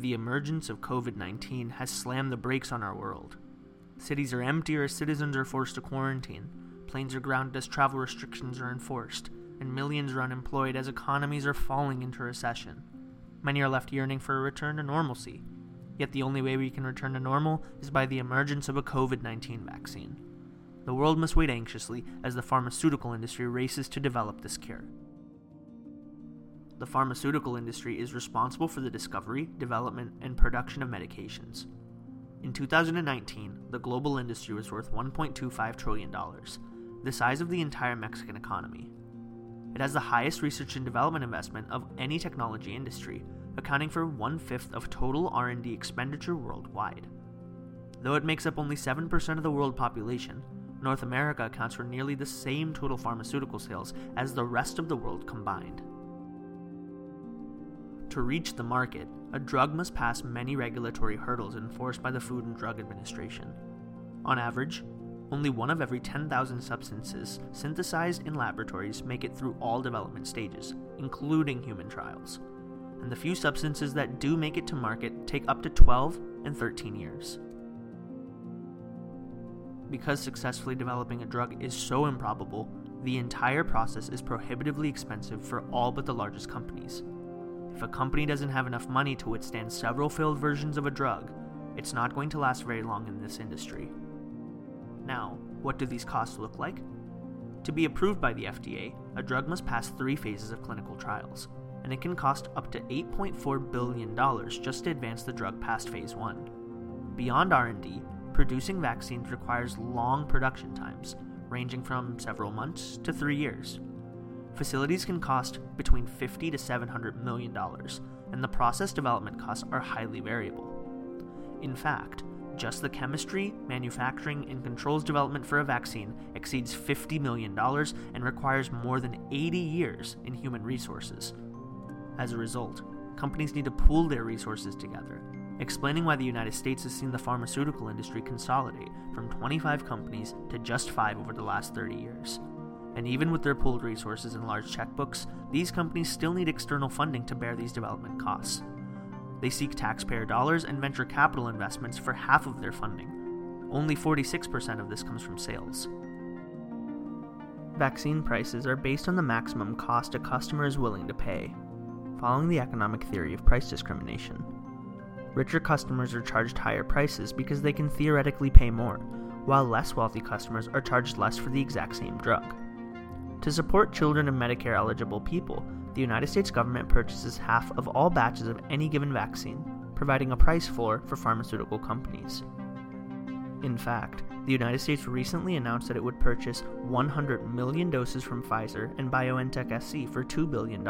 the emergence of COVID 19 has slammed the brakes on our world. Cities are emptier as citizens are forced to quarantine, planes are grounded as travel restrictions are enforced, and millions are unemployed as economies are falling into recession. Many are left yearning for a return to normalcy. Yet the only way we can return to normal is by the emergence of a COVID 19 vaccine. The world must wait anxiously as the pharmaceutical industry races to develop this cure. The pharmaceutical industry is responsible for the discovery, development, and production of medications. In 2019, the global industry was worth $1.25 trillion, the size of the entire Mexican economy. It has the highest research and development investment of any technology industry, accounting for one-fifth of total R&D expenditure worldwide. Though it makes up only 7% of the world population, North America accounts for nearly the same total pharmaceutical sales as the rest of the world combined. To reach the market, a drug must pass many regulatory hurdles enforced by the Food and Drug Administration. On average, only one of every 10,000 substances synthesized in laboratories make it through all development stages, including human trials. And the few substances that do make it to market take up to 12 and 13 years. Because successfully developing a drug is so improbable, the entire process is prohibitively expensive for all but the largest companies. If a company doesn't have enough money to withstand several failed versions of a drug, it's not going to last very long in this industry. Now, what do these costs look like? To be approved by the FDA, a drug must pass three phases of clinical trials, and it can cost up to $8.4 billion just to advance the drug past phase 1. Beyond R&D, producing vaccines requires long production times, ranging from several months to 3 years. Facilities can cost between 50 to 700 million dollars, and the process development costs are highly variable. In fact, just the chemistry, manufacturing, and controls development for a vaccine exceeds $50 million and requires more than 80 years in human resources. As a result, companies need to pool their resources together, explaining why the United States has seen the pharmaceutical industry consolidate from 25 companies to just 5 over the last 30 years. And even with their pooled resources and large checkbooks, these companies still need external funding to bear these development costs. They seek taxpayer dollars and venture capital investments for half of their funding. Only 46% of this comes from sales. Vaccine prices are based on the maximum cost a customer is willing to pay, following the economic theory of price discrimination. Richer customers are charged higher prices because they can theoretically pay more, while less wealthy customers are charged less for the exact same drug. To support children and Medicare eligible people, the United States government purchases half of all batches of any given vaccine, providing a price floor for pharmaceutical companies. In fact, the United States recently announced that it would purchase 100 million doses from Pfizer and BioNTech SE for $2 billion,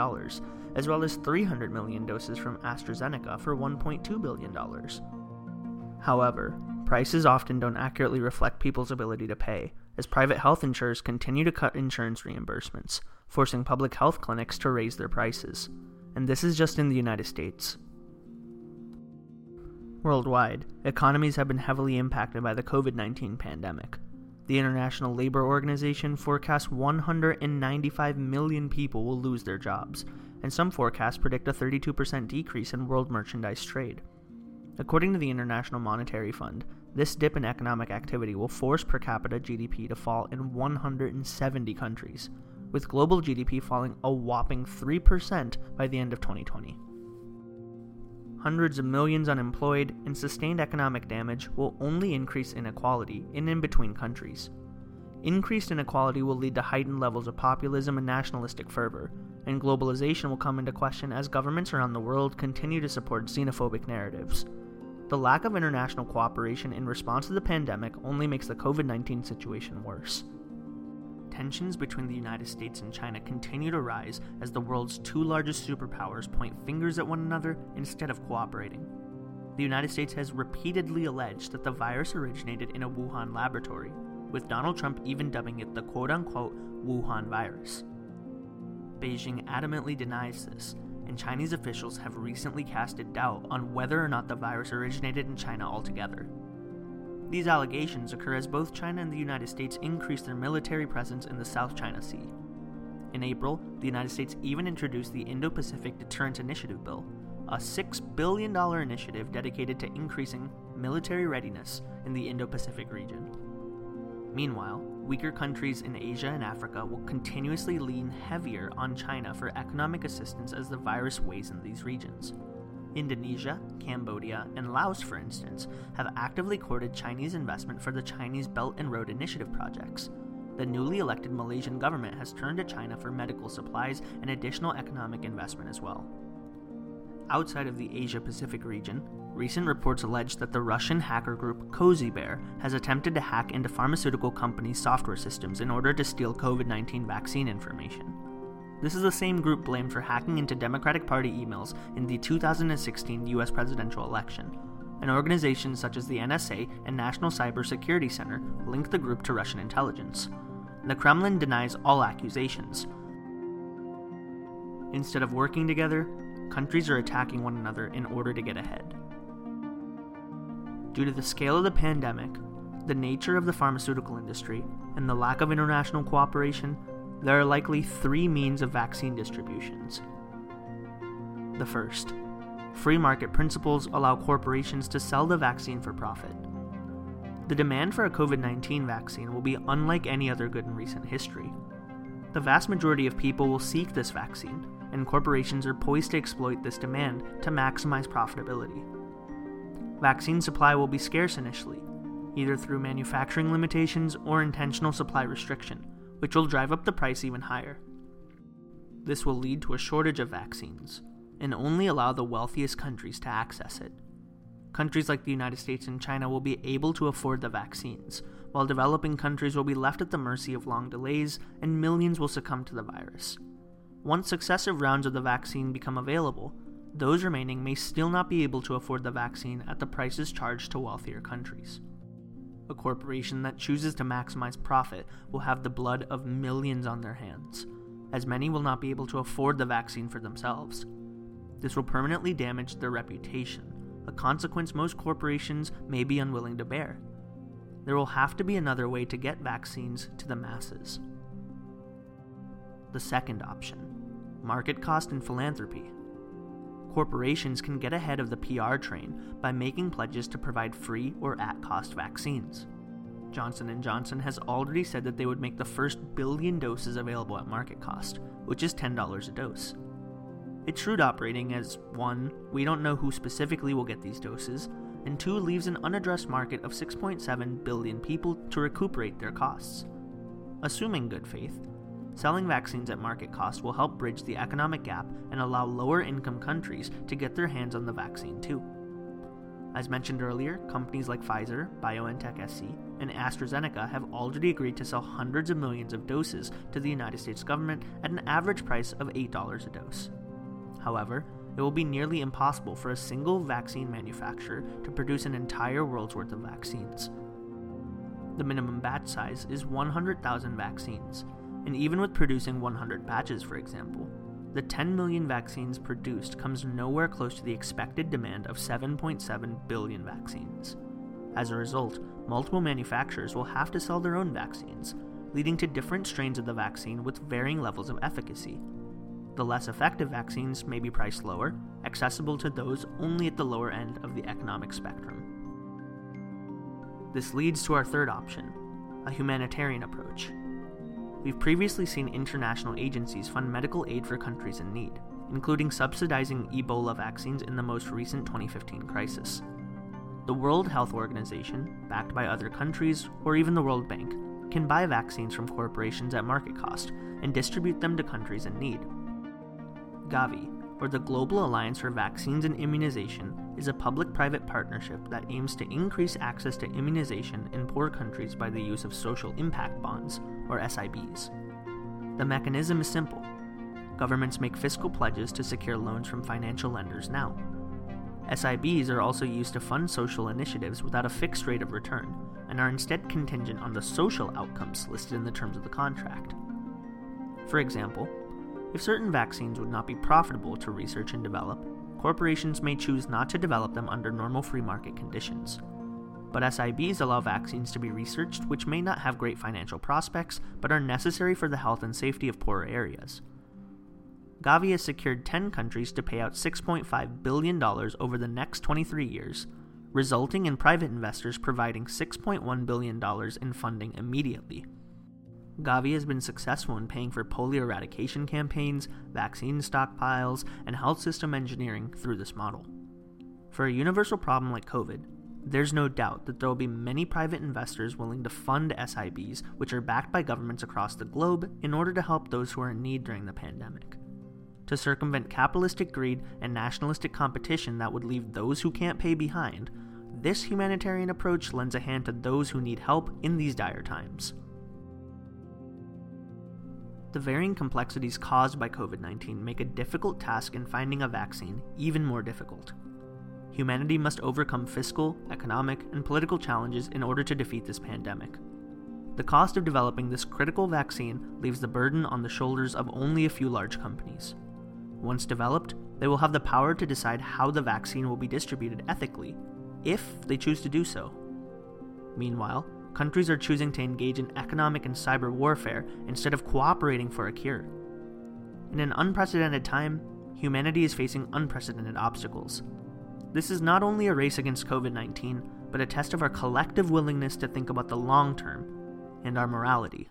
as well as 300 million doses from AstraZeneca for $1.2 billion. However, prices often don't accurately reflect people's ability to pay, as private health insurers continue to cut insurance reimbursements, forcing public health clinics to raise their prices. And this is just in the United States. Worldwide, economies have been heavily impacted by the COVID 19 pandemic. The International Labor Organization forecasts 195 million people will lose their jobs, and some forecasts predict a 32% decrease in world merchandise trade. According to the International Monetary Fund, this dip in economic activity will force per capita GDP to fall in 170 countries, with global GDP falling a whopping 3% by the end of 2020. Hundreds of millions unemployed and sustained economic damage will only increase inequality in and between countries. Increased inequality will lead to heightened levels of populism and nationalistic fervor, and globalization will come into question as governments around the world continue to support xenophobic narratives. The lack of international cooperation in response to the pandemic only makes the COVID 19 situation worse. Tensions between the United States and China continue to rise as the world's two largest superpowers point fingers at one another instead of cooperating. The United States has repeatedly alleged that the virus originated in a Wuhan laboratory, with Donald Trump even dubbing it the quote unquote Wuhan virus. Beijing adamantly denies this, and Chinese officials have recently casted doubt on whether or not the virus originated in China altogether. These allegations occur as both China and the United States increase their military presence in the South China Sea. In April, the United States even introduced the Indo Pacific Deterrent Initiative Bill, a $6 billion initiative dedicated to increasing military readiness in the Indo Pacific region. Meanwhile, weaker countries in Asia and Africa will continuously lean heavier on China for economic assistance as the virus weighs in these regions. Indonesia, Cambodia, and Laos, for instance, have actively courted Chinese investment for the Chinese Belt and Road Initiative projects. The newly elected Malaysian government has turned to China for medical supplies and additional economic investment as well. Outside of the Asia Pacific region, recent reports allege that the Russian hacker group Cozy Bear has attempted to hack into pharmaceutical companies' software systems in order to steal COVID 19 vaccine information. This is the same group blamed for hacking into Democratic Party emails in the 2016 US presidential election. And organizations such as the NSA and National Cybersecurity Center link the group to Russian intelligence. The Kremlin denies all accusations. Instead of working together, countries are attacking one another in order to get ahead. Due to the scale of the pandemic, the nature of the pharmaceutical industry, and the lack of international cooperation, there are likely three means of vaccine distributions. The first, free market principles allow corporations to sell the vaccine for profit. The demand for a COVID 19 vaccine will be unlike any other good in recent history. The vast majority of people will seek this vaccine, and corporations are poised to exploit this demand to maximize profitability. Vaccine supply will be scarce initially, either through manufacturing limitations or intentional supply restriction which will drive up the price even higher. This will lead to a shortage of vaccines, and only allow the wealthiest countries to access it. Countries like the United States and China will be able to afford the vaccines, while developing countries will be left at the mercy of long delays and millions will succumb to the virus. Once successive rounds of the vaccine become available, those remaining may still not be able to afford the vaccine at the prices charged to wealthier countries. A corporation that chooses to maximize profit will have the blood of millions on their hands, as many will not be able to afford the vaccine for themselves. This will permanently damage their reputation, a consequence most corporations may be unwilling to bear. There will have to be another way to get vaccines to the masses. The second option market cost and philanthropy corporations can get ahead of the PR train by making pledges to provide free or at-cost vaccines. Johnson & Johnson has already said that they would make the first billion doses available at market cost, which is $10 a dose. It's shrewd operating as 1. We don't know who specifically will get these doses, and 2. leaves an unaddressed market of 6.7 billion people to recuperate their costs. Assuming good faith, Selling vaccines at market cost will help bridge the economic gap and allow lower income countries to get their hands on the vaccine too. As mentioned earlier, companies like Pfizer, BioNTech SE, and AstraZeneca have already agreed to sell hundreds of millions of doses to the United States government at an average price of $8 a dose. However, it will be nearly impossible for a single vaccine manufacturer to produce an entire world's worth of vaccines. The minimum batch size is 100,000 vaccines, and even with producing 100 batches, for example, the 10 million vaccines produced comes nowhere close to the expected demand of 7.7 billion vaccines. As a result, multiple manufacturers will have to sell their own vaccines, leading to different strains of the vaccine with varying levels of efficacy. The less effective vaccines may be priced lower, accessible to those only at the lower end of the economic spectrum. This leads to our third option a humanitarian approach. We've previously seen international agencies fund medical aid for countries in need, including subsidizing Ebola vaccines in the most recent 2015 crisis. The World Health Organization, backed by other countries, or even the World Bank, can buy vaccines from corporations at market cost and distribute them to countries in need. Gavi, or the Global Alliance for Vaccines and Immunization, is a public private partnership that aims to increase access to immunization in poor countries by the use of social impact bonds, or SIBs. The mechanism is simple governments make fiscal pledges to secure loans from financial lenders now. SIBs are also used to fund social initiatives without a fixed rate of return, and are instead contingent on the social outcomes listed in the terms of the contract. For example, if certain vaccines would not be profitable to research and develop, corporations may choose not to develop them under normal free market conditions. But SIBs allow vaccines to be researched which may not have great financial prospects but are necessary for the health and safety of poorer areas. Gavi has secured 10 countries to pay out $6.5 billion over the next 23 years, resulting in private investors providing $6.1 billion in funding immediately. Gavi has been successful in paying for polio eradication campaigns, vaccine stockpiles, and health system engineering through this model. For a universal problem like COVID, there's no doubt that there will be many private investors willing to fund SIBs, which are backed by governments across the globe, in order to help those who are in need during the pandemic. To circumvent capitalistic greed and nationalistic competition that would leave those who can't pay behind, this humanitarian approach lends a hand to those who need help in these dire times. The varying complexities caused by COVID 19 make a difficult task in finding a vaccine even more difficult. Humanity must overcome fiscal, economic, and political challenges in order to defeat this pandemic. The cost of developing this critical vaccine leaves the burden on the shoulders of only a few large companies. Once developed, they will have the power to decide how the vaccine will be distributed ethically, if they choose to do so. Meanwhile, countries are choosing to engage in economic and cyber warfare instead of cooperating for a cure. In an unprecedented time, humanity is facing unprecedented obstacles. This is not only a race against COVID 19, but a test of our collective willingness to think about the long term and our morality.